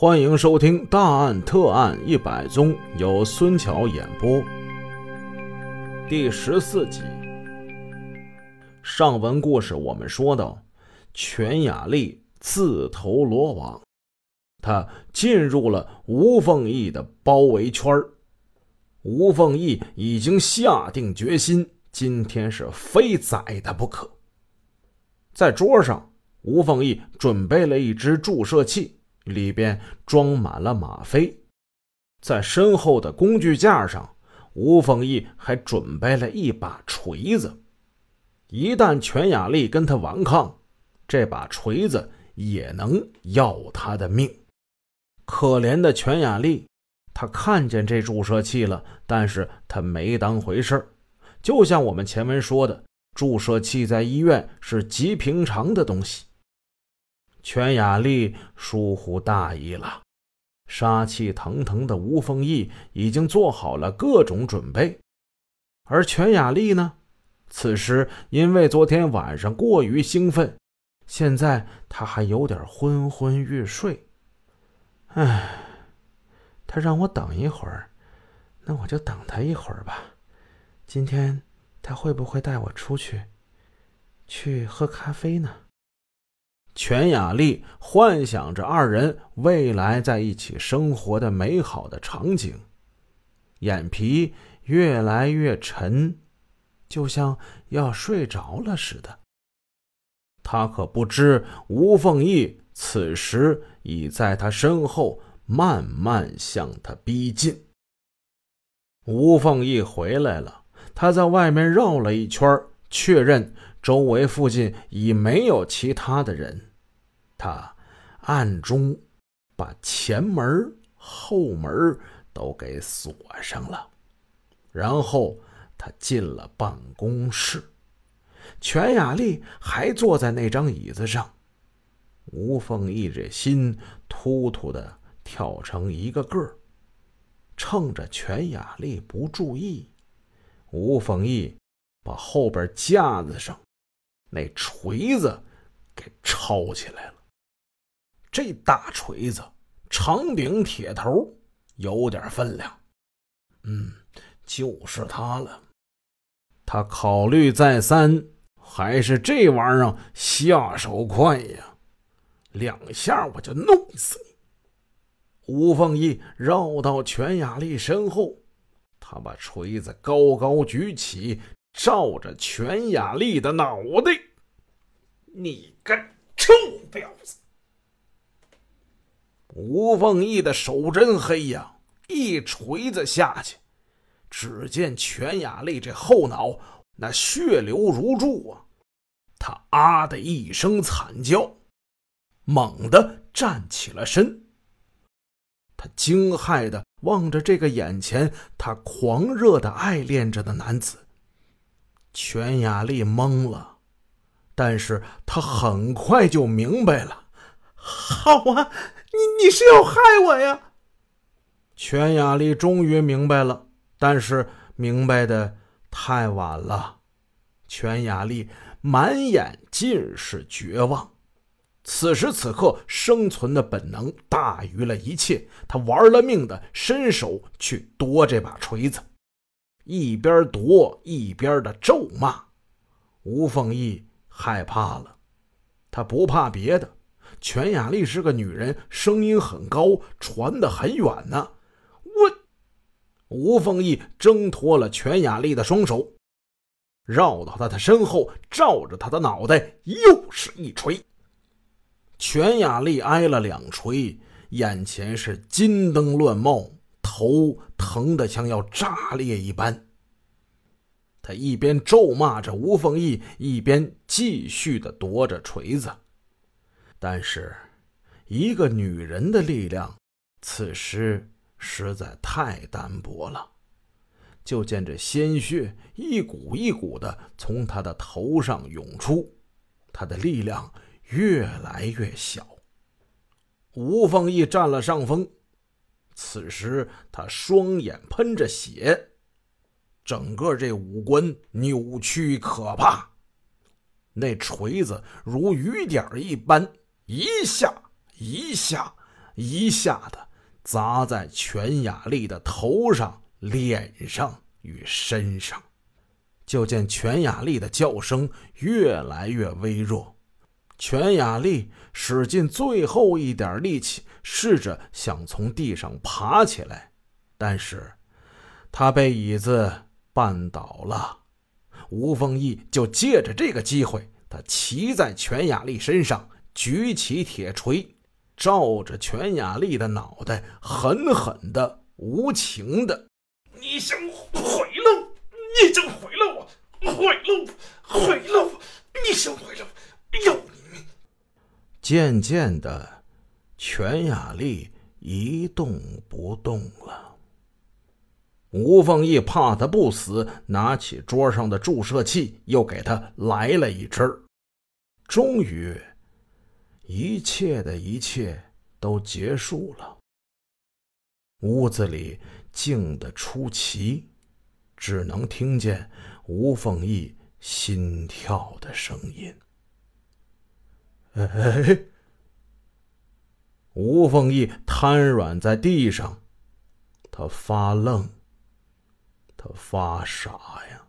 欢迎收听《大案特案一百宗》，由孙桥演播。第十四集，上文故事我们说到，全雅丽自投罗网，她进入了吴凤义的包围圈儿吴凤义已经下定决心，今天是非宰他不可。在桌上，吴凤义准备了一支注射器。里边装满了吗啡，在身后的工具架上，吴凤义还准备了一把锤子。一旦全雅丽跟他顽抗，这把锤子也能要他的命。可怜的全雅丽，他看见这注射器了，但是他没当回事就像我们前文说的，注射器在医院是极平常的东西。全雅丽疏忽大意了，杀气腾腾的吴凤义已经做好了各种准备，而全雅丽呢，此时因为昨天晚上过于兴奋，现在她还有点昏昏欲睡。唉，他让我等一会儿，那我就等他一会儿吧。今天他会不会带我出去，去喝咖啡呢？全雅丽幻想着二人未来在一起生活的美好的场景，眼皮越来越沉，就像要睡着了似的。他可不知吴凤义此时已在他身后慢慢向他逼近。吴凤义回来了，他在外面绕了一圈，确认。周围附近已没有其他的人，他暗中把前门、后门都给锁上了，然后他进了办公室。全雅丽还坐在那张椅子上，吴凤义这心突突的跳成一个个。趁着全雅丽不注意，吴凤义把后边架子上。那锤子给抄起来了。这大锤子长柄铁头，有点分量。嗯，就是它了。他考虑再三，还是这玩意儿下手快呀！两下我就弄死你。吴凤义绕到全雅丽身后，他把锤子高高举起。照着全雅丽的脑袋，你个臭婊子！吴凤义的手真黑呀，一锤子下去，只见全雅丽这后脑那血流如注啊！他啊的一声惨叫，猛地站起了身。他惊骇的望着这个眼前他狂热的爱恋着的男子。全雅丽懵了，但是她很快就明白了。好啊，你你是要害我呀！全雅丽终于明白了，但是明白的太晚了。全雅丽满眼尽是绝望。此时此刻，生存的本能大于了一切。他玩了命的伸手去夺这把锤子。一边夺一边的咒骂，吴凤义害怕了。他不怕别的，全雅丽是个女人，声音很高，传得很远呢。我，吴凤义挣脱了全雅丽的双手，绕到他的身后，照着他的脑袋又是一锤。全雅丽挨了两锤，眼前是金灯乱冒。头疼得像要炸裂一般。他一边咒骂着吴凤义，一边继续的夺着锤子。但是，一个女人的力量，此时实在太单薄了。就见这鲜血一股一股的从他的头上涌出，他的力量越来越小。吴凤义占了上风。此时他双眼喷着血，整个这五官扭曲可怕。那锤子如雨点一般，一下一下一下的砸在全雅丽的头上、脸上与身上。就见全雅丽的叫声越来越微弱，全雅丽使尽最后一点力气，试着想从地上爬起来，但是她被椅子绊倒了。吴凤义就借着这个机会，他骑在全雅丽身上，举起铁锤，照着全雅丽的脑袋，狠狠的、无情的：“你想毁了我？你想毁了我？毁了我？毁了我？你想毁了我？要你！”渐渐的，全雅丽一动不动了。吴凤义怕他不死，拿起桌上的注射器，又给他来了一针终于，一切的一切都结束了。屋子里静得出奇，只能听见吴凤义心跳的声音。哎！吴凤义瘫软在地上，他发愣。他发傻呀！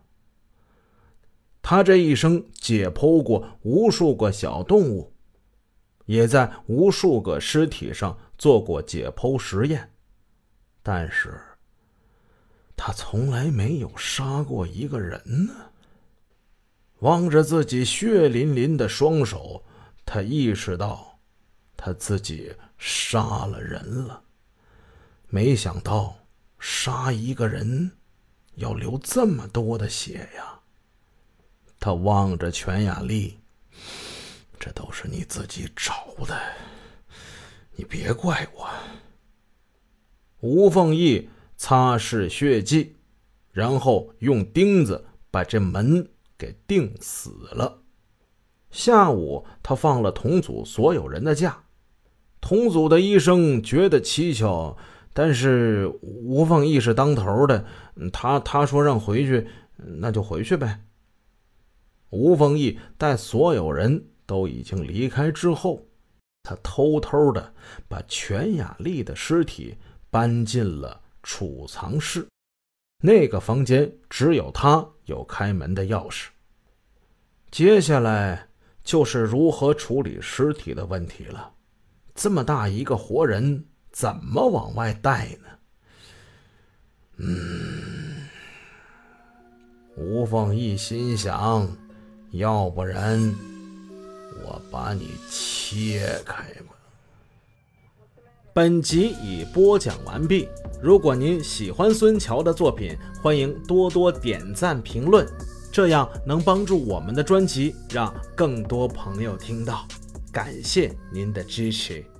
他这一生解剖过无数个小动物，也在无数个尸体上做过解剖实验，但是他从来没有杀过一个人呢。望着自己血淋淋的双手，他意识到他自己杀了人了。没想到杀一个人。要流这么多的血呀！他望着全雅丽，这都是你自己找的，你别怪我。吴凤义擦拭血迹，然后用钉子把这门给钉死了。下午，他放了同组所有人的假。同组的医生觉得蹊跷。但是吴凤义是当头的，他他说让回去，那就回去呗。吴凤义待所有人都已经离开之后，他偷偷的把全雅丽的尸体搬进了储藏室，那个房间只有他有开门的钥匙。接下来就是如何处理尸体的问题了，这么大一个活人。怎么往外带呢？嗯，吴凤义心想，要不然我把你切开吧。本集已播讲完毕。如果您喜欢孙桥的作品，欢迎多多点赞评论，这样能帮助我们的专辑让更多朋友听到。感谢您的支持。